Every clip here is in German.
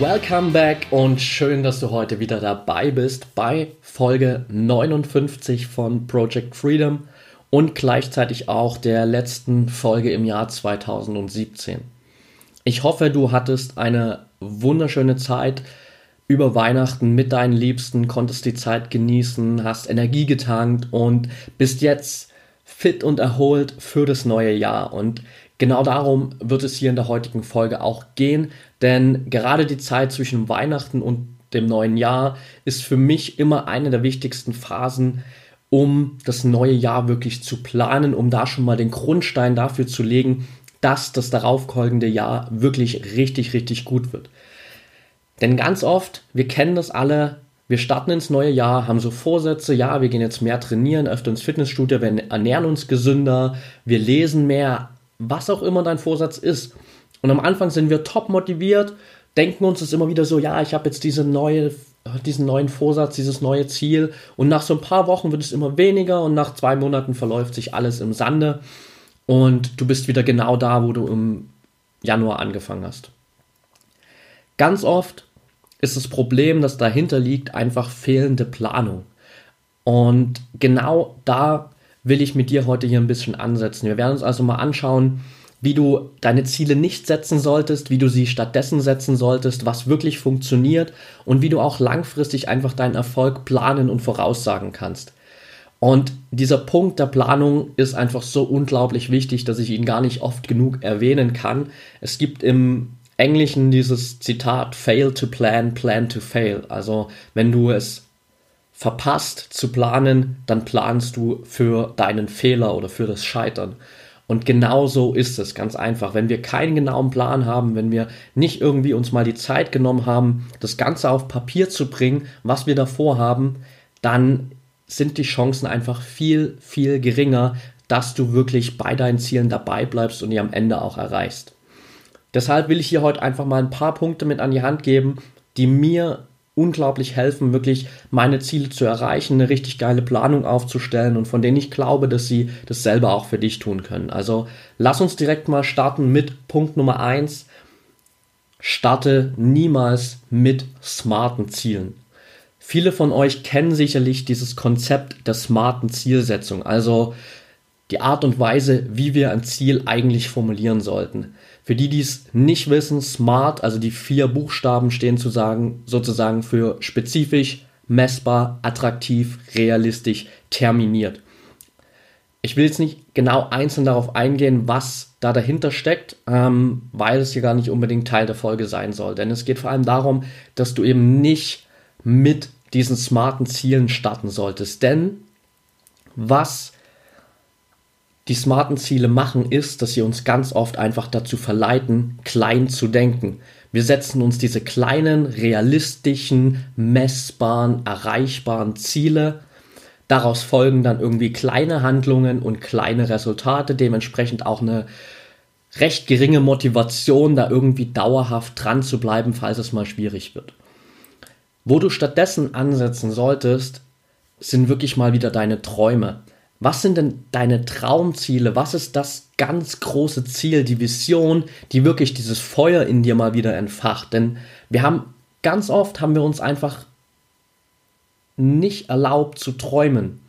Welcome back und schön, dass du heute wieder dabei bist bei Folge 59 von Project Freedom und gleichzeitig auch der letzten Folge im Jahr 2017. Ich hoffe, du hattest eine wunderschöne Zeit über Weihnachten mit deinen Liebsten, konntest die Zeit genießen, hast Energie getankt und bist jetzt fit und erholt für das neue Jahr. Und Genau darum wird es hier in der heutigen Folge auch gehen, denn gerade die Zeit zwischen Weihnachten und dem neuen Jahr ist für mich immer eine der wichtigsten Phasen, um das neue Jahr wirklich zu planen, um da schon mal den Grundstein dafür zu legen, dass das darauffolgende Jahr wirklich richtig, richtig gut wird. Denn ganz oft, wir kennen das alle, wir starten ins neue Jahr, haben so Vorsätze, ja, wir gehen jetzt mehr trainieren, öfter ins Fitnessstudio, wir ernähren uns gesünder, wir lesen mehr, was auch immer dein Vorsatz ist. Und am Anfang sind wir top motiviert, denken uns es immer wieder so, ja, ich habe jetzt diese neue, diesen neuen Vorsatz, dieses neue Ziel. Und nach so ein paar Wochen wird es immer weniger und nach zwei Monaten verläuft sich alles im Sande. Und du bist wieder genau da, wo du im Januar angefangen hast. Ganz oft ist das Problem, das dahinter liegt, einfach fehlende Planung. Und genau da will ich mit dir heute hier ein bisschen ansetzen. Wir werden uns also mal anschauen, wie du deine Ziele nicht setzen solltest, wie du sie stattdessen setzen solltest, was wirklich funktioniert und wie du auch langfristig einfach deinen Erfolg planen und voraussagen kannst. Und dieser Punkt der Planung ist einfach so unglaublich wichtig, dass ich ihn gar nicht oft genug erwähnen kann. Es gibt im Englischen dieses Zitat, fail to plan, plan to fail. Also wenn du es verpasst zu planen, dann planst du für deinen Fehler oder für das Scheitern. Und genau so ist es, ganz einfach. Wenn wir keinen genauen Plan haben, wenn wir nicht irgendwie uns mal die Zeit genommen haben, das Ganze auf Papier zu bringen, was wir davor haben, dann sind die Chancen einfach viel, viel geringer, dass du wirklich bei deinen Zielen dabei bleibst und die am Ende auch erreichst. Deshalb will ich hier heute einfach mal ein paar Punkte mit an die Hand geben, die mir unglaublich helfen, wirklich meine Ziele zu erreichen, eine richtig geile Planung aufzustellen und von denen ich glaube, dass sie das selber auch für dich tun können. Also lass uns direkt mal starten mit Punkt Nummer eins: Starte niemals mit smarten Zielen. Viele von euch kennen sicherlich dieses Konzept der smarten Zielsetzung, also die Art und Weise, wie wir ein Ziel eigentlich formulieren sollten. Für die, die es nicht wissen, SMART, also die vier Buchstaben stehen zu sagen, sozusagen für spezifisch, messbar, attraktiv, realistisch, terminiert. Ich will jetzt nicht genau einzeln darauf eingehen, was da dahinter steckt, ähm, weil es hier gar nicht unbedingt Teil der Folge sein soll. Denn es geht vor allem darum, dass du eben nicht mit diesen smarten Zielen starten solltest. Denn was die smarten Ziele machen, ist, dass sie uns ganz oft einfach dazu verleiten, klein zu denken. Wir setzen uns diese kleinen, realistischen, messbaren, erreichbaren Ziele. Daraus folgen dann irgendwie kleine Handlungen und kleine Resultate, dementsprechend auch eine recht geringe Motivation, da irgendwie dauerhaft dran zu bleiben, falls es mal schwierig wird. Wo du stattdessen ansetzen solltest, sind wirklich mal wieder deine Träume. Was sind denn deine Traumziele? Was ist das ganz große Ziel, die Vision, die wirklich dieses Feuer in dir mal wieder entfacht? Denn wir haben ganz oft haben wir uns einfach nicht erlaubt zu träumen.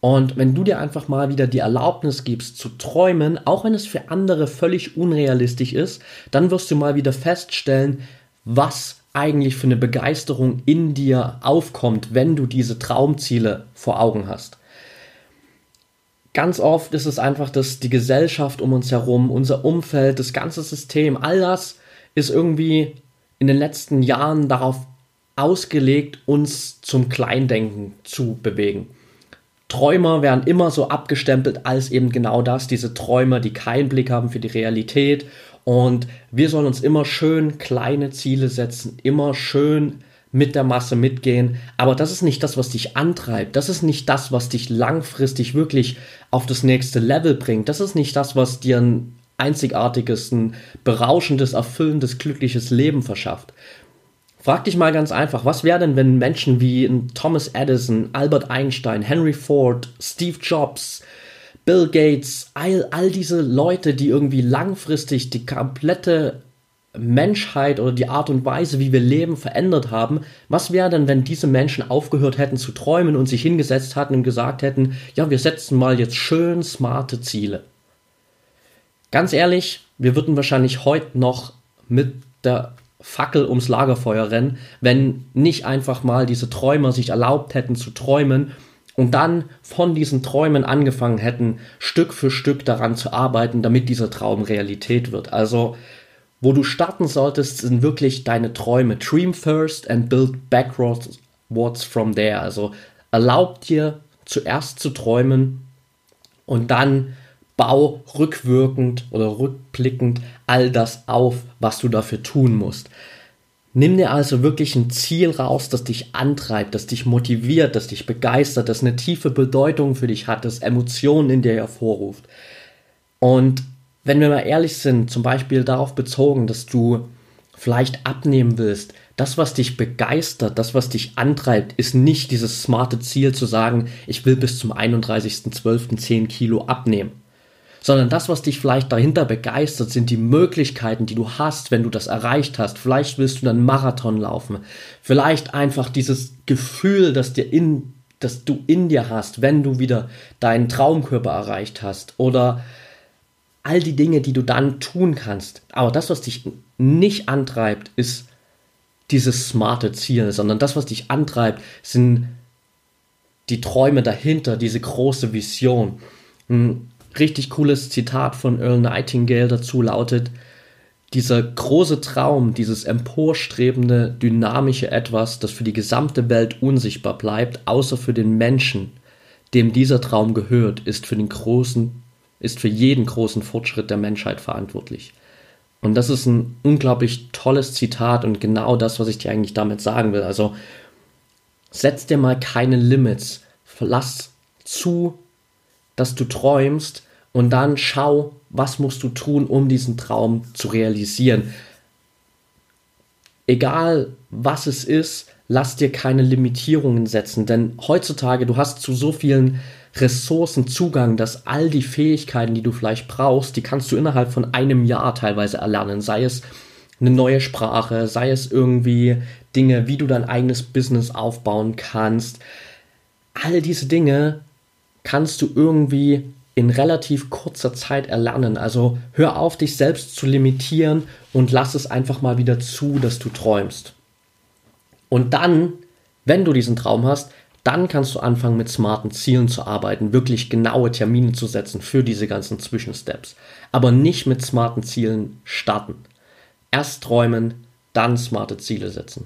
Und wenn du dir einfach mal wieder die Erlaubnis gibst zu träumen, auch wenn es für andere völlig unrealistisch ist, dann wirst du mal wieder feststellen, was eigentlich für eine Begeisterung in dir aufkommt, wenn du diese Traumziele vor Augen hast ganz oft ist es einfach, dass die Gesellschaft um uns herum, unser Umfeld, das ganze System, all das ist irgendwie in den letzten Jahren darauf ausgelegt, uns zum Kleindenken zu bewegen. Träumer werden immer so abgestempelt als eben genau das, diese Träumer, die keinen Blick haben für die Realität. Und wir sollen uns immer schön kleine Ziele setzen, immer schön mit der Masse mitgehen, aber das ist nicht das, was dich antreibt, das ist nicht das, was dich langfristig wirklich auf das nächste Level bringt, das ist nicht das, was dir ein einzigartiges, ein berauschendes, erfüllendes, glückliches Leben verschafft. Frag dich mal ganz einfach, was wäre denn, wenn Menschen wie Thomas Edison, Albert Einstein, Henry Ford, Steve Jobs, Bill Gates, all, all diese Leute, die irgendwie langfristig die komplette Menschheit oder die Art und Weise, wie wir leben, verändert haben. Was wäre denn, wenn diese Menschen aufgehört hätten zu träumen und sich hingesetzt hatten und gesagt hätten, ja, wir setzen mal jetzt schön smarte Ziele. Ganz ehrlich, wir würden wahrscheinlich heute noch mit der Fackel ums Lagerfeuer rennen, wenn nicht einfach mal diese Träumer sich erlaubt hätten zu träumen und dann von diesen Träumen angefangen hätten, Stück für Stück daran zu arbeiten, damit dieser Traum Realität wird. Also, wo du starten solltest, sind wirklich deine Träume. Dream first and build backwards from there. Also, erlaub dir zuerst zu träumen und dann bau rückwirkend oder rückblickend all das auf, was du dafür tun musst. Nimm dir also wirklich ein Ziel raus, das dich antreibt, das dich motiviert, das dich begeistert, das eine tiefe Bedeutung für dich hat, das Emotionen in dir hervorruft. Und wenn wir mal ehrlich sind, zum Beispiel darauf bezogen, dass du vielleicht abnehmen willst, das, was dich begeistert, das, was dich antreibt, ist nicht dieses smarte Ziel zu sagen, ich will bis zum 31.12. 10 Kilo abnehmen sondern das, was dich vielleicht dahinter begeistert, sind die Möglichkeiten, die du hast, wenn du das erreicht hast. Vielleicht willst du dann Marathon laufen. Vielleicht einfach dieses Gefühl, dass dir in, dass du in dir hast, wenn du wieder deinen Traumkörper erreicht hast oder all die Dinge, die du dann tun kannst. Aber das, was dich nicht antreibt, ist dieses smarte Ziel, sondern das, was dich antreibt, sind die Träume dahinter, diese große Vision. Hm, richtig cooles Zitat von Earl Nightingale dazu lautet, dieser große Traum, dieses emporstrebende, dynamische Etwas, das für die gesamte Welt unsichtbar bleibt, außer für den Menschen, dem dieser Traum gehört, ist für den großen, ist für jeden großen Fortschritt der Menschheit verantwortlich. Und das ist ein unglaublich tolles Zitat und genau das, was ich dir eigentlich damit sagen will. Also setz dir mal keine Limits. Lass zu, dass du träumst und dann schau, was musst du tun, um diesen Traum zu realisieren. Egal was es ist, lass dir keine Limitierungen setzen, denn heutzutage du hast zu so vielen Ressourcen Zugang, dass all die Fähigkeiten, die du vielleicht brauchst, die kannst du innerhalb von einem Jahr teilweise erlernen, sei es eine neue Sprache, sei es irgendwie Dinge, wie du dein eigenes Business aufbauen kannst. All diese Dinge kannst du irgendwie in relativ kurzer Zeit erlernen. Also hör auf, dich selbst zu limitieren und lass es einfach mal wieder zu, dass du träumst. Und dann, wenn du diesen Traum hast, dann kannst du anfangen mit smarten Zielen zu arbeiten, wirklich genaue Termine zu setzen für diese ganzen Zwischensteps. Aber nicht mit smarten Zielen starten. Erst träumen, dann smarte Ziele setzen.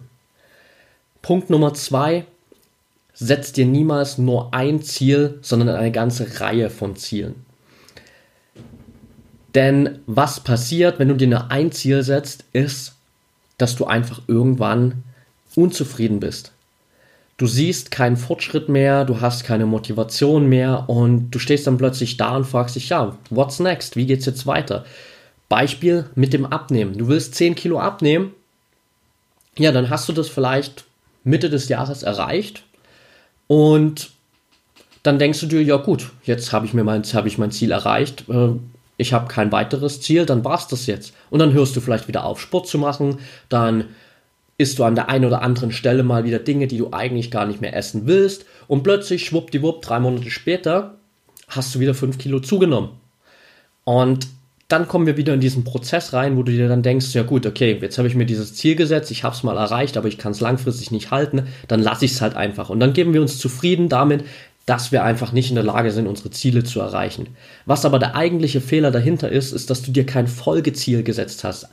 Punkt Nummer zwei, setz dir niemals nur ein Ziel, sondern eine ganze Reihe von Zielen. Denn was passiert, wenn du dir nur ein Ziel setzt, ist, dass du einfach irgendwann unzufrieden bist. Du siehst keinen Fortschritt mehr, du hast keine Motivation mehr und du stehst dann plötzlich da und fragst dich, ja, what's next? Wie geht's jetzt weiter? Beispiel mit dem Abnehmen. Du willst 10 Kilo abnehmen, ja, dann hast du das vielleicht Mitte des Jahres erreicht und dann denkst du dir, ja gut, jetzt habe ich mir mein, hab ich mein Ziel erreicht, äh, ich habe kein weiteres Ziel, dann war's das jetzt. Und dann hörst du vielleicht wieder auf, Sport zu machen, dann isst du an der einen oder anderen Stelle mal wieder Dinge, die du eigentlich gar nicht mehr essen willst und plötzlich, schwuppdiwupp, drei Monate später, hast du wieder fünf Kilo zugenommen. Und dann kommen wir wieder in diesen Prozess rein, wo du dir dann denkst, ja gut, okay, jetzt habe ich mir dieses Ziel gesetzt, ich habe es mal erreicht, aber ich kann es langfristig nicht halten, dann lasse ich es halt einfach. Und dann geben wir uns zufrieden damit, dass wir einfach nicht in der Lage sind, unsere Ziele zu erreichen. Was aber der eigentliche Fehler dahinter ist, ist, dass du dir kein Folgeziel gesetzt hast.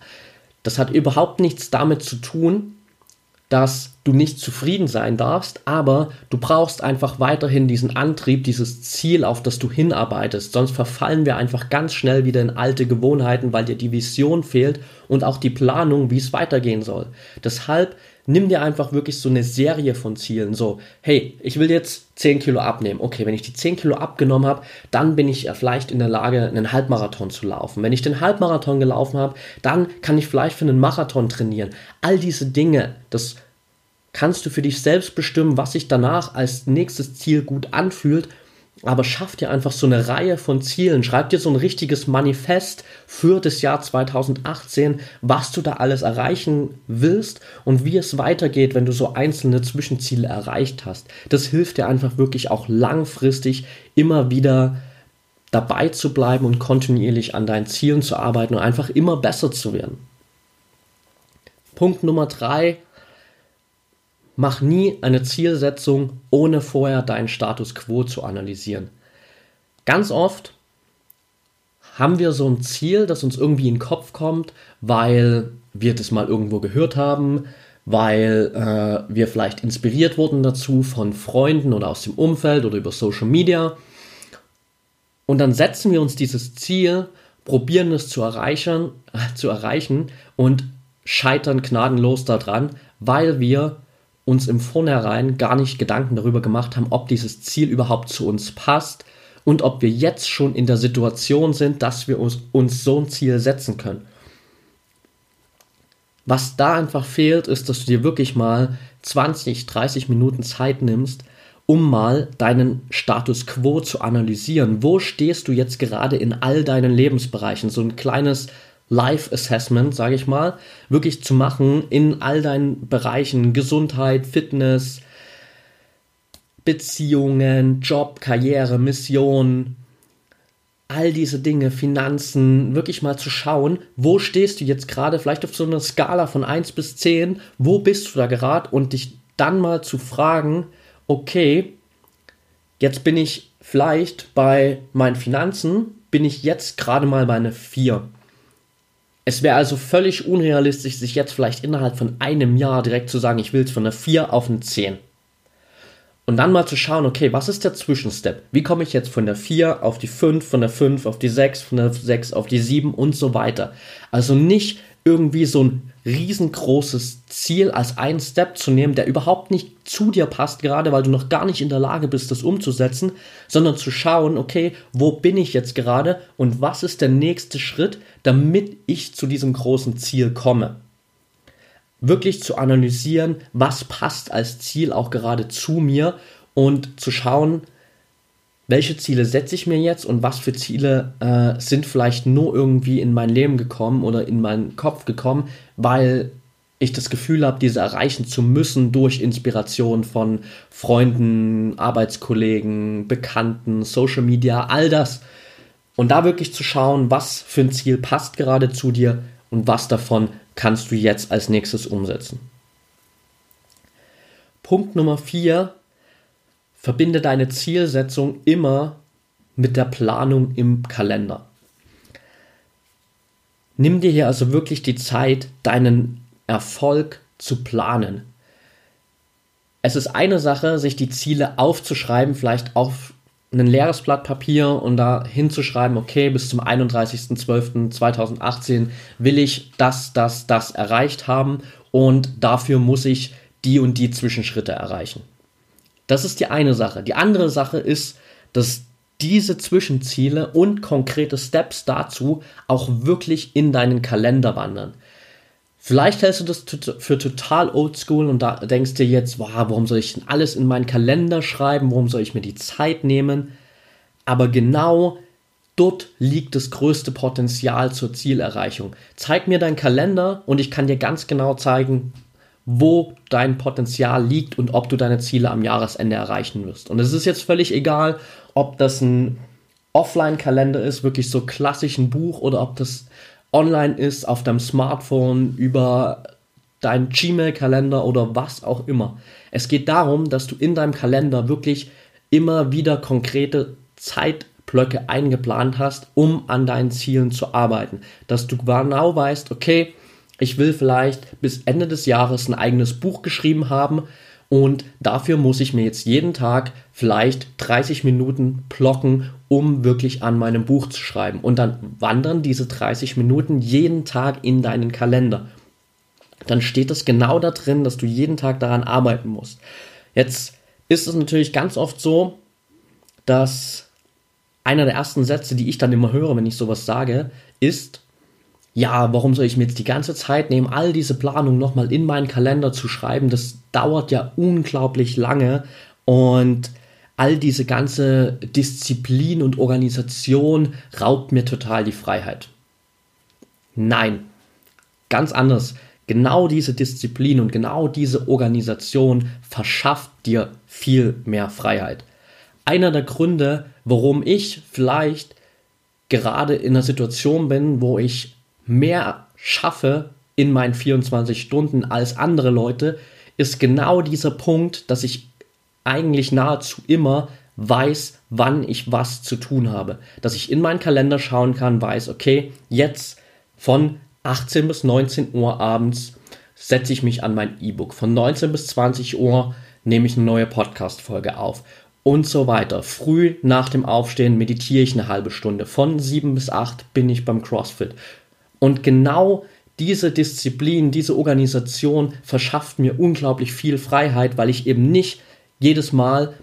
Das hat überhaupt nichts damit zu tun, dass du nicht zufrieden sein darfst, aber du brauchst einfach weiterhin diesen Antrieb, dieses Ziel, auf das du hinarbeitest. Sonst verfallen wir einfach ganz schnell wieder in alte Gewohnheiten, weil dir die Vision fehlt und auch die Planung, wie es weitergehen soll. Deshalb nimm dir einfach wirklich so eine Serie von Zielen. So, hey, ich will jetzt 10 Kilo abnehmen. Okay, wenn ich die 10 Kilo abgenommen habe, dann bin ich vielleicht in der Lage, einen Halbmarathon zu laufen. Wenn ich den Halbmarathon gelaufen habe, dann kann ich vielleicht für einen Marathon trainieren. All diese Dinge, das kannst du für dich selbst bestimmen, was sich danach als nächstes Ziel gut anfühlt aber schaff dir einfach so eine Reihe von Zielen. Schreib dir so ein richtiges Manifest für das Jahr 2018, was du da alles erreichen willst und wie es weitergeht, wenn du so einzelne Zwischenziele erreicht hast. Das hilft dir einfach wirklich auch langfristig immer wieder dabei zu bleiben und kontinuierlich an deinen Zielen zu arbeiten und einfach immer besser zu werden. Punkt Nummer drei Mach nie eine Zielsetzung, ohne vorher deinen Status quo zu analysieren. Ganz oft haben wir so ein Ziel, das uns irgendwie in den Kopf kommt, weil wir das mal irgendwo gehört haben, weil äh, wir vielleicht inspiriert wurden dazu von Freunden oder aus dem Umfeld oder über Social Media. Und dann setzen wir uns dieses Ziel, probieren es zu erreichen, zu erreichen und scheitern gnadenlos daran, weil wir uns im Vornherein gar nicht Gedanken darüber gemacht haben, ob dieses Ziel überhaupt zu uns passt und ob wir jetzt schon in der Situation sind, dass wir uns, uns so ein Ziel setzen können. Was da einfach fehlt, ist, dass du dir wirklich mal 20, 30 Minuten Zeit nimmst, um mal deinen Status quo zu analysieren. Wo stehst du jetzt gerade in all deinen Lebensbereichen? So ein kleines Life Assessment, sage ich mal, wirklich zu machen in all deinen Bereichen Gesundheit, Fitness, Beziehungen, Job, Karriere, Mission, all diese Dinge, Finanzen, wirklich mal zu schauen, wo stehst du jetzt gerade, vielleicht auf so einer Skala von 1 bis 10, wo bist du da gerade und dich dann mal zu fragen, okay, jetzt bin ich vielleicht bei meinen Finanzen, bin ich jetzt gerade mal bei einer 4 es wäre also völlig unrealistisch, sich jetzt vielleicht innerhalb von einem Jahr direkt zu sagen, ich will es von einer 4 auf eine 10. Und dann mal zu schauen, okay, was ist der Zwischenstep? Wie komme ich jetzt von der 4 auf die 5, von der 5 auf die 6, von der 6 auf die 7 und so weiter. Also nicht irgendwie so ein riesengroßes Ziel als einen Step zu nehmen, der überhaupt nicht zu dir passt, gerade weil du noch gar nicht in der Lage bist, das umzusetzen, sondern zu schauen, okay, wo bin ich jetzt gerade und was ist der nächste Schritt, damit ich zu diesem großen Ziel komme. Wirklich zu analysieren, was passt als Ziel auch gerade zu mir und zu schauen, welche Ziele setze ich mir jetzt und was für Ziele äh, sind vielleicht nur irgendwie in mein Leben gekommen oder in meinen Kopf gekommen, weil ich das Gefühl habe, diese erreichen zu müssen durch Inspiration von Freunden, Arbeitskollegen, Bekannten, Social Media, all das. Und da wirklich zu schauen, was für ein Ziel passt gerade zu dir und was davon kannst du jetzt als nächstes umsetzen. Punkt Nummer 4 Verbinde deine Zielsetzung immer mit der Planung im Kalender. Nimm dir hier also wirklich die Zeit, deinen Erfolg zu planen. Es ist eine Sache, sich die Ziele aufzuschreiben, vielleicht auf ein leeres Blatt Papier und da hinzuschreiben, okay, bis zum 31.12.2018 will ich das, das, das erreicht haben und dafür muss ich die und die Zwischenschritte erreichen. Das ist die eine Sache. Die andere Sache ist, dass diese Zwischenziele und konkrete Steps dazu auch wirklich in deinen Kalender wandern. Vielleicht hältst du das für total oldschool und da denkst dir jetzt, wow, warum soll ich denn alles in meinen Kalender schreiben? Warum soll ich mir die Zeit nehmen? Aber genau dort liegt das größte Potenzial zur Zielerreichung. Zeig mir deinen Kalender und ich kann dir ganz genau zeigen, wo dein Potenzial liegt und ob du deine Ziele am Jahresende erreichen wirst. Und es ist jetzt völlig egal, ob das ein Offline-Kalender ist, wirklich so klassisch ein Buch, oder ob das online ist, auf deinem Smartphone, über deinen Gmail-Kalender oder was auch immer. Es geht darum, dass du in deinem Kalender wirklich immer wieder konkrete Zeitblöcke eingeplant hast, um an deinen Zielen zu arbeiten. Dass du genau weißt, okay, ich will vielleicht bis Ende des Jahres ein eigenes Buch geschrieben haben und dafür muss ich mir jetzt jeden Tag vielleicht 30 Minuten blocken, um wirklich an meinem Buch zu schreiben. Und dann wandern diese 30 Minuten jeden Tag in deinen Kalender. Dann steht es genau da drin, dass du jeden Tag daran arbeiten musst. Jetzt ist es natürlich ganz oft so, dass einer der ersten Sätze, die ich dann immer höre, wenn ich sowas sage, ist, ja, warum soll ich mir jetzt die ganze Zeit nehmen, all diese Planung nochmal in meinen Kalender zu schreiben? Das dauert ja unglaublich lange und all diese ganze Disziplin und Organisation raubt mir total die Freiheit. Nein, ganz anders. Genau diese Disziplin und genau diese Organisation verschafft dir viel mehr Freiheit. Einer der Gründe, warum ich vielleicht gerade in einer Situation bin, wo ich mehr schaffe in meinen 24 Stunden als andere Leute, ist genau dieser Punkt, dass ich eigentlich nahezu immer weiß, wann ich was zu tun habe. Dass ich in meinen Kalender schauen kann, weiß, okay, jetzt von 18 bis 19 Uhr abends setze ich mich an mein E-Book. Von 19 bis 20 Uhr nehme ich eine neue Podcast-Folge auf und so weiter. Früh nach dem Aufstehen meditiere ich eine halbe Stunde. Von 7 bis 8 bin ich beim CrossFit. Und genau diese Disziplin, diese Organisation verschafft mir unglaublich viel Freiheit, weil ich eben nicht jedes Mal,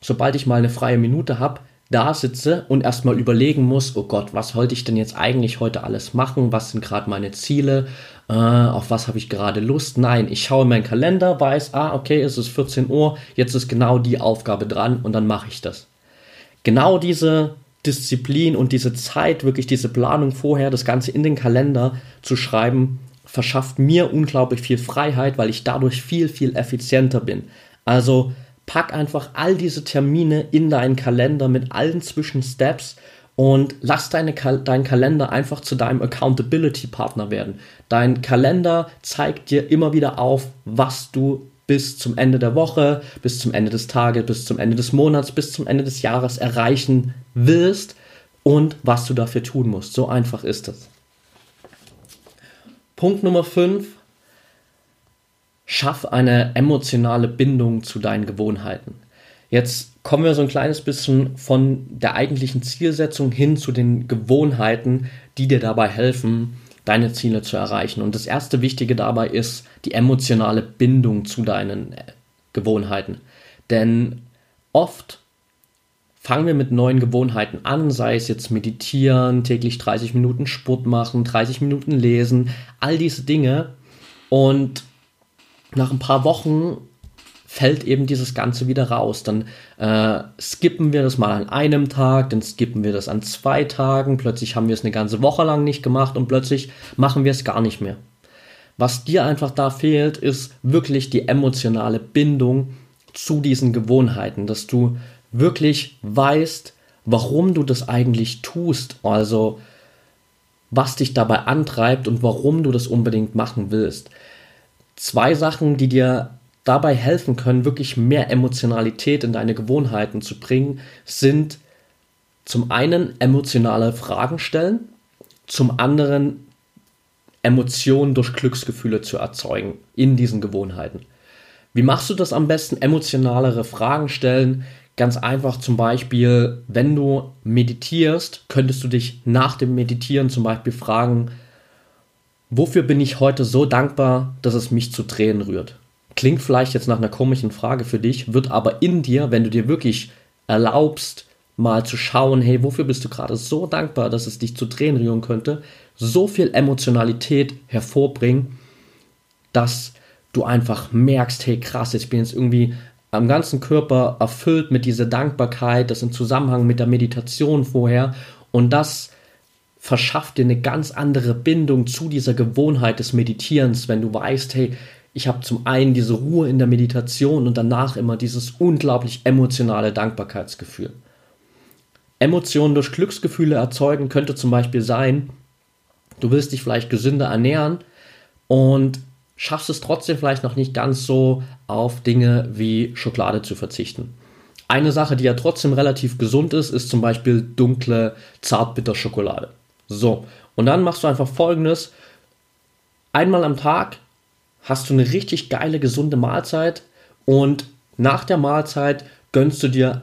sobald ich mal eine freie Minute habe, da sitze und erstmal überlegen muss, oh Gott, was wollte ich denn jetzt eigentlich heute alles machen? Was sind gerade meine Ziele? Äh, auf was habe ich gerade Lust? Nein, ich schaue in meinen Kalender, weiß, ah, okay, es ist 14 Uhr, jetzt ist genau die Aufgabe dran und dann mache ich das. Genau diese Disziplin und diese Zeit, wirklich diese Planung vorher, das Ganze in den Kalender zu schreiben, verschafft mir unglaublich viel Freiheit, weil ich dadurch viel, viel effizienter bin. Also pack einfach all diese Termine in deinen Kalender mit allen Zwischensteps und lass deine, deinen Kalender einfach zu deinem Accountability-Partner werden. Dein Kalender zeigt dir immer wieder auf, was du bis zum Ende der Woche, bis zum Ende des Tages, bis zum Ende des Monats, bis zum Ende des Jahres erreichen willst und was du dafür tun musst. So einfach ist es. Punkt Nummer 5. Schaff eine emotionale Bindung zu deinen Gewohnheiten. Jetzt kommen wir so ein kleines bisschen von der eigentlichen Zielsetzung hin zu den Gewohnheiten, die dir dabei helfen, deine Ziele zu erreichen. Und das erste Wichtige dabei ist die emotionale Bindung zu deinen äh, Gewohnheiten. Denn oft fangen wir mit neuen Gewohnheiten an, sei es jetzt meditieren, täglich 30 Minuten Sport machen, 30 Minuten lesen, all diese Dinge. Und nach ein paar Wochen fällt eben dieses Ganze wieder raus. Dann äh, skippen wir das mal an einem Tag, dann skippen wir das an zwei Tagen, plötzlich haben wir es eine ganze Woche lang nicht gemacht und plötzlich machen wir es gar nicht mehr. Was dir einfach da fehlt, ist wirklich die emotionale Bindung zu diesen Gewohnheiten, dass du wirklich weißt, warum du das eigentlich tust, also was dich dabei antreibt und warum du das unbedingt machen willst. Zwei Sachen, die dir dabei helfen können, wirklich mehr Emotionalität in deine Gewohnheiten zu bringen, sind zum einen emotionale Fragen stellen, zum anderen Emotionen durch Glücksgefühle zu erzeugen in diesen Gewohnheiten. Wie machst du das am besten? Emotionalere Fragen stellen. Ganz einfach zum Beispiel, wenn du meditierst, könntest du dich nach dem Meditieren zum Beispiel fragen, wofür bin ich heute so dankbar, dass es mich zu Tränen rührt? Klingt vielleicht jetzt nach einer komischen Frage für dich, wird aber in dir, wenn du dir wirklich erlaubst, mal zu schauen, hey, wofür bist du gerade so dankbar, dass es dich zu Tränen rühren könnte, so viel Emotionalität hervorbringen, dass du einfach merkst, hey krass, ich bin jetzt irgendwie am ganzen Körper erfüllt mit dieser Dankbarkeit, das im Zusammenhang mit der Meditation vorher und das verschafft dir eine ganz andere Bindung zu dieser Gewohnheit des Meditierens, wenn du weißt, hey, ich habe zum einen diese Ruhe in der Meditation und danach immer dieses unglaublich emotionale Dankbarkeitsgefühl. Emotionen durch Glücksgefühle erzeugen könnte zum Beispiel sein, du willst dich vielleicht gesünder ernähren und schaffst es trotzdem vielleicht noch nicht ganz so auf Dinge wie Schokolade zu verzichten. Eine Sache, die ja trotzdem relativ gesund ist, ist zum Beispiel dunkle Zartbitterschokolade. So, und dann machst du einfach folgendes: einmal am Tag hast du eine richtig geile, gesunde Mahlzeit und nach der Mahlzeit gönnst du dir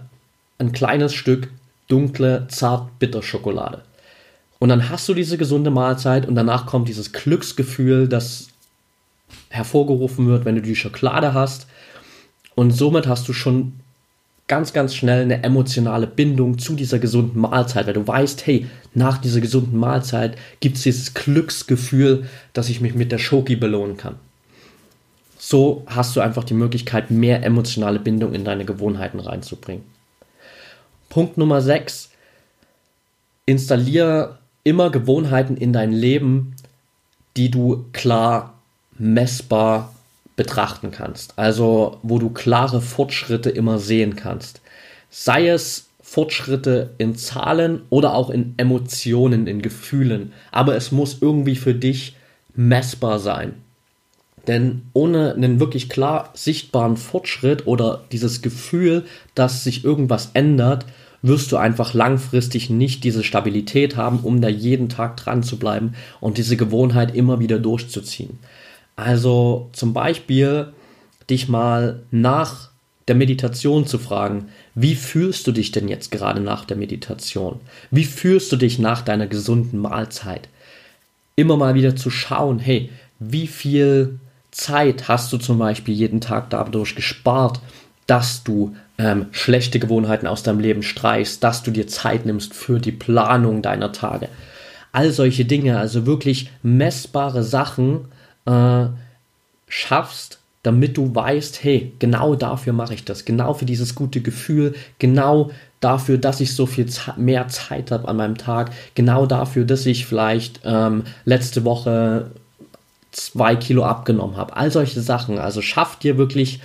ein kleines Stück dunkle, zart bitter Schokolade. Und dann hast du diese gesunde Mahlzeit und danach kommt dieses Glücksgefühl, das hervorgerufen wird, wenn du die Schokolade hast. Und somit hast du schon ganz, ganz schnell eine emotionale Bindung zu dieser gesunden Mahlzeit, weil du weißt, hey, nach dieser gesunden Mahlzeit gibt es dieses Glücksgefühl, dass ich mich mit der Schoki belohnen kann. So hast du einfach die Möglichkeit, mehr emotionale Bindung in deine Gewohnheiten reinzubringen. Punkt Nummer 6. Installiere immer Gewohnheiten in dein Leben, die du klar messbar betrachten kannst. Also wo du klare Fortschritte immer sehen kannst. Sei es Fortschritte in Zahlen oder auch in Emotionen, in Gefühlen. Aber es muss irgendwie für dich messbar sein. Denn ohne einen wirklich klar sichtbaren Fortschritt oder dieses Gefühl, dass sich irgendwas ändert, wirst du einfach langfristig nicht diese Stabilität haben, um da jeden Tag dran zu bleiben und diese Gewohnheit immer wieder durchzuziehen. Also zum Beispiel dich mal nach der Meditation zu fragen, wie fühlst du dich denn jetzt gerade nach der Meditation? Wie fühlst du dich nach deiner gesunden Mahlzeit? Immer mal wieder zu schauen, hey, wie viel Zeit hast du zum Beispiel jeden Tag dadurch gespart, dass du ähm, schlechte Gewohnheiten aus deinem Leben streichst, dass du dir Zeit nimmst für die Planung deiner Tage. All solche Dinge, also wirklich messbare Sachen, äh, schaffst, damit du weißt, hey, genau dafür mache ich das, genau für dieses gute Gefühl, genau dafür, dass ich so viel mehr Zeit habe an meinem Tag, genau dafür, dass ich vielleicht ähm, letzte Woche zwei Kilo abgenommen habe. All solche Sachen. Also schaff dir wirklich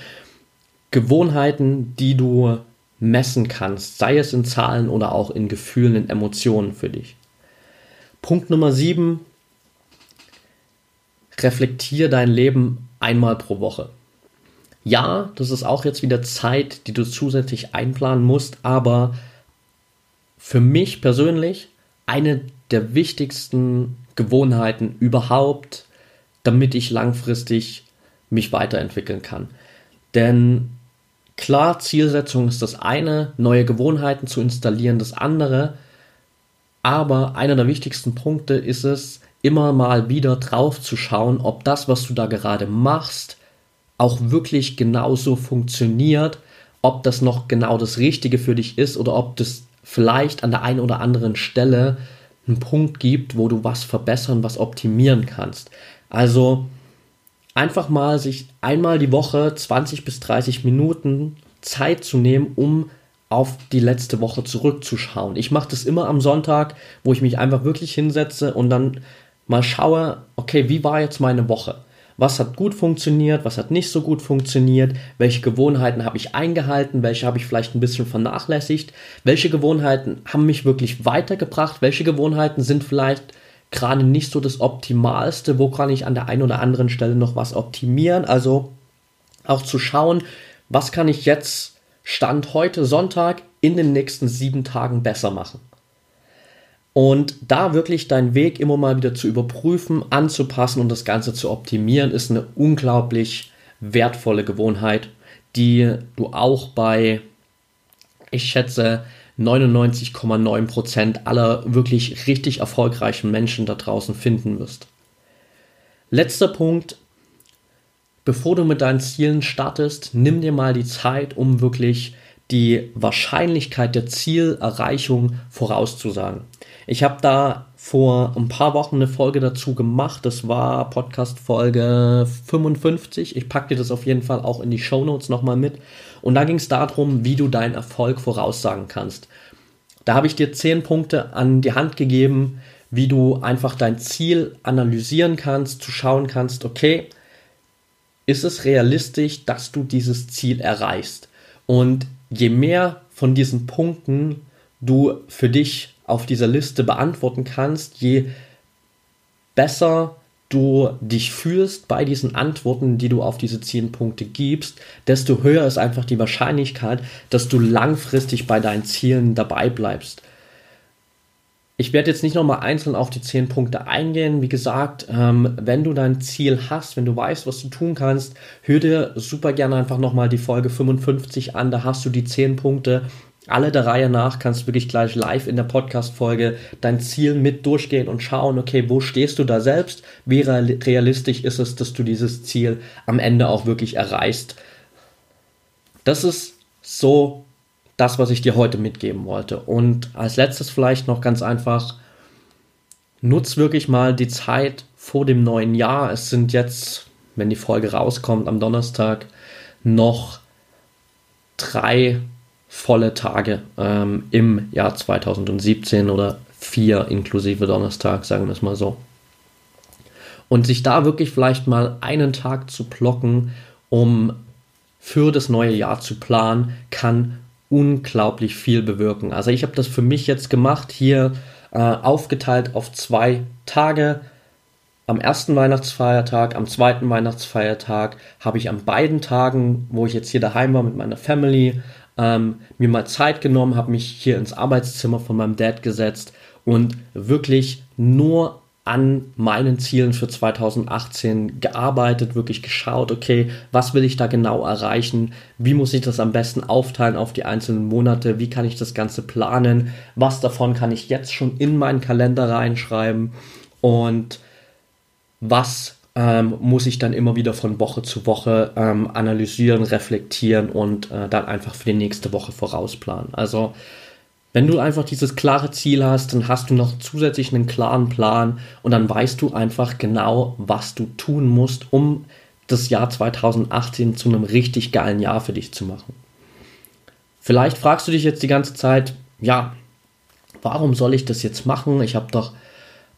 Gewohnheiten, die du messen kannst, sei es in Zahlen oder auch in Gefühlen, in Emotionen für dich. Punkt Nummer sieben, reflektier dein Leben einmal pro Woche. Ja, das ist auch jetzt wieder Zeit, die du zusätzlich einplanen musst, aber für mich persönlich eine der wichtigsten Gewohnheiten überhaupt, damit ich langfristig mich weiterentwickeln kann. Denn klar, Zielsetzung ist das eine, neue Gewohnheiten zu installieren das andere, aber einer der wichtigsten Punkte ist es, immer mal wieder drauf zu schauen, ob das, was du da gerade machst, auch wirklich genauso funktioniert, ob das noch genau das Richtige für dich ist oder ob das vielleicht an der einen oder anderen Stelle einen Punkt gibt, wo du was verbessern, was optimieren kannst. Also einfach mal sich einmal die Woche 20 bis 30 Minuten Zeit zu nehmen, um auf die letzte Woche zurückzuschauen. Ich mache das immer am Sonntag, wo ich mich einfach wirklich hinsetze und dann mal schaue, okay, wie war jetzt meine Woche? Was hat gut funktioniert, was hat nicht so gut funktioniert, welche Gewohnheiten habe ich eingehalten, welche habe ich vielleicht ein bisschen vernachlässigt, welche Gewohnheiten haben mich wirklich weitergebracht, welche Gewohnheiten sind vielleicht gerade nicht so das Optimalste, wo kann ich an der einen oder anderen Stelle noch was optimieren, also auch zu schauen, was kann ich jetzt Stand heute Sonntag in den nächsten sieben Tagen besser machen. Und da wirklich deinen Weg immer mal wieder zu überprüfen, anzupassen und das Ganze zu optimieren, ist eine unglaublich wertvolle Gewohnheit, die du auch bei, ich schätze, 99,9% aller wirklich richtig erfolgreichen Menschen da draußen finden wirst. Letzter Punkt, bevor du mit deinen Zielen startest, nimm dir mal die Zeit, um wirklich die Wahrscheinlichkeit der Zielerreichung vorauszusagen. Ich habe da vor ein paar Wochen eine Folge dazu gemacht. Das war Podcast Folge 55. Ich packe dir das auf jeden Fall auch in die Show Notes nochmal mit. Und da ging es darum, wie du deinen Erfolg voraussagen kannst. Da habe ich dir zehn Punkte an die Hand gegeben, wie du einfach dein Ziel analysieren kannst, zu schauen kannst, okay, ist es realistisch, dass du dieses Ziel erreichst? Und je mehr von diesen Punkten du für dich auf dieser Liste beantworten kannst, je besser du dich fühlst bei diesen Antworten, die du auf diese zehn Punkte gibst, desto höher ist einfach die Wahrscheinlichkeit, dass du langfristig bei deinen Zielen dabei bleibst. Ich werde jetzt nicht nochmal einzeln auf die 10 Punkte eingehen. Wie gesagt, ähm, wenn du dein Ziel hast, wenn du weißt, was du tun kannst, hör dir super gerne einfach nochmal die Folge 55 an. Da hast du die 10 Punkte. Alle der Reihe nach kannst du wirklich gleich live in der Podcast-Folge dein Ziel mit durchgehen und schauen, okay, wo stehst du da selbst? Wie realistisch ist es, dass du dieses Ziel am Ende auch wirklich erreichst? Das ist so das, was ich dir heute mitgeben wollte. Und als letztes vielleicht noch ganz einfach, nutz wirklich mal die Zeit vor dem neuen Jahr. Es sind jetzt, wenn die Folge rauskommt, am Donnerstag noch drei volle Tage ähm, im Jahr 2017 oder vier inklusive Donnerstag, sagen wir es mal so. Und sich da wirklich vielleicht mal einen Tag zu blocken, um für das neue Jahr zu planen, kann unglaublich viel bewirken. Also ich habe das für mich jetzt gemacht, hier äh, aufgeteilt auf zwei Tage. Am ersten Weihnachtsfeiertag, am zweiten Weihnachtsfeiertag habe ich an beiden Tagen, wo ich jetzt hier daheim war mit meiner Family, ähm, mir mal Zeit genommen, habe mich hier ins Arbeitszimmer von meinem Dad gesetzt und wirklich nur an meinen Zielen für 2018 gearbeitet, wirklich geschaut, okay, was will ich da genau erreichen, wie muss ich das am besten aufteilen auf die einzelnen Monate, wie kann ich das Ganze planen, was davon kann ich jetzt schon in meinen Kalender reinschreiben? Und was ähm, muss ich dann immer wieder von Woche zu Woche ähm, analysieren, reflektieren und äh, dann einfach für die nächste Woche vorausplanen. Also wenn du einfach dieses klare Ziel hast, dann hast du noch zusätzlich einen klaren Plan und dann weißt du einfach genau, was du tun musst, um das Jahr 2018 zu einem richtig geilen Jahr für dich zu machen. Vielleicht fragst du dich jetzt die ganze Zeit, ja, warum soll ich das jetzt machen? Ich habe doch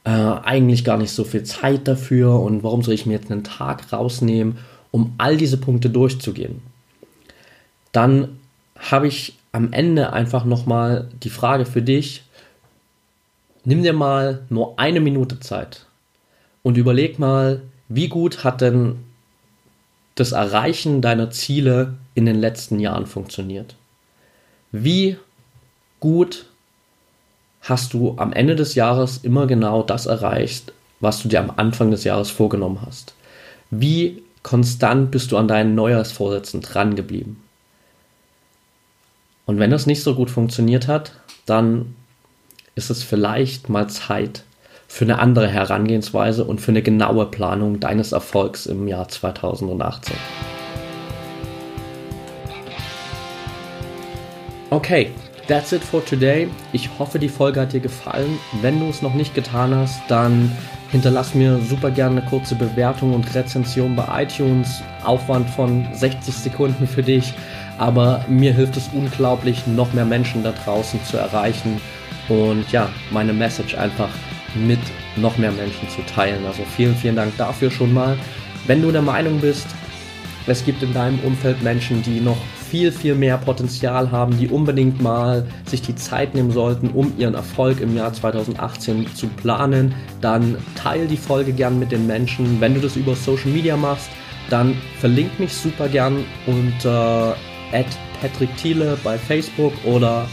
äh, eigentlich gar nicht so viel Zeit dafür und warum soll ich mir jetzt einen Tag rausnehmen, um all diese Punkte durchzugehen? Dann habe ich am Ende einfach nochmal die Frage für dich. Nimm dir mal nur eine Minute Zeit und überleg mal, wie gut hat denn das Erreichen deiner Ziele in den letzten Jahren funktioniert? Wie gut hast du am Ende des Jahres immer genau das erreicht, was du dir am Anfang des Jahres vorgenommen hast? Wie konstant bist du an deinen Neujahrsvorsätzen dran geblieben? Und wenn das nicht so gut funktioniert hat, dann ist es vielleicht mal Zeit für eine andere Herangehensweise und für eine genaue Planung deines Erfolgs im Jahr 2018. Okay, that's it for today. Ich hoffe, die Folge hat dir gefallen. Wenn du es noch nicht getan hast, dann hinterlass mir super gerne eine kurze Bewertung und Rezension bei iTunes. Aufwand von 60 Sekunden für dich aber mir hilft es unglaublich, noch mehr Menschen da draußen zu erreichen und ja, meine Message einfach mit noch mehr Menschen zu teilen. Also vielen, vielen Dank dafür schon mal. Wenn du der Meinung bist, es gibt in deinem Umfeld Menschen, die noch viel, viel mehr Potenzial haben, die unbedingt mal sich die Zeit nehmen sollten, um ihren Erfolg im Jahr 2018 zu planen, dann teile die Folge gern mit den Menschen. Wenn du das über Social Media machst, dann verlink mich super gern unter at Patrick Thiele bei Facebook oder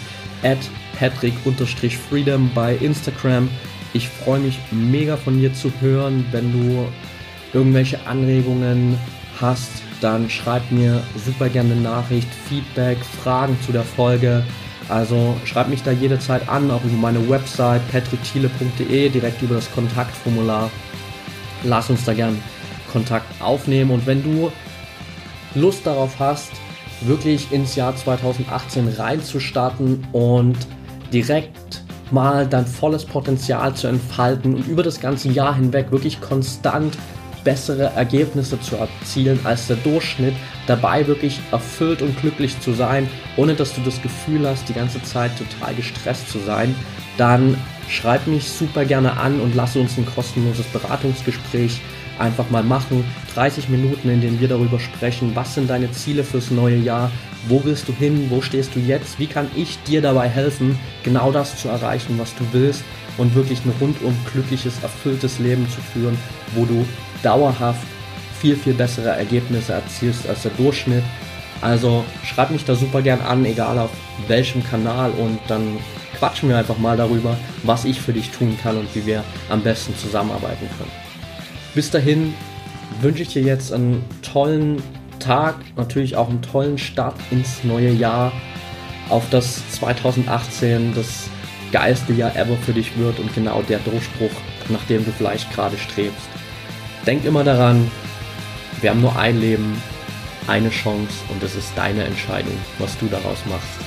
at Patrick-Freedom bei Instagram. Ich freue mich mega von dir zu hören. Wenn du irgendwelche Anregungen hast, dann schreib mir super gerne eine Nachricht, Feedback, Fragen zu der Folge. Also schreib mich da jederzeit an, auch über meine Website patrickthiele.de, direkt über das Kontaktformular. Lass uns da gern Kontakt aufnehmen und wenn du Lust darauf hast, wirklich ins Jahr 2018 reinzustarten und direkt mal dein volles Potenzial zu entfalten und über das ganze Jahr hinweg wirklich konstant bessere Ergebnisse zu erzielen als der Durchschnitt, dabei wirklich erfüllt und glücklich zu sein, ohne dass du das Gefühl hast, die ganze Zeit total gestresst zu sein, dann schreib mich super gerne an und lass uns ein kostenloses Beratungsgespräch einfach mal machen. 30 Minuten, in denen wir darüber sprechen, was sind deine Ziele fürs neue Jahr, wo willst du hin, wo stehst du jetzt, wie kann ich dir dabei helfen, genau das zu erreichen, was du willst und wirklich ein rundum glückliches, erfülltes Leben zu führen, wo du dauerhaft viel, viel bessere Ergebnisse erzielst als der Durchschnitt. Also schreib mich da super gern an, egal auf welchem Kanal und dann quatschen wir einfach mal darüber, was ich für dich tun kann und wie wir am besten zusammenarbeiten können. Bis dahin wünsche ich dir jetzt einen tollen Tag, natürlich auch einen tollen Start ins neue Jahr, auf das 2018 das geilste Jahr ever für dich wird und genau der Durchbruch, nach dem du vielleicht gerade strebst. Denk immer daran, wir haben nur ein Leben, eine Chance und es ist deine Entscheidung, was du daraus machst.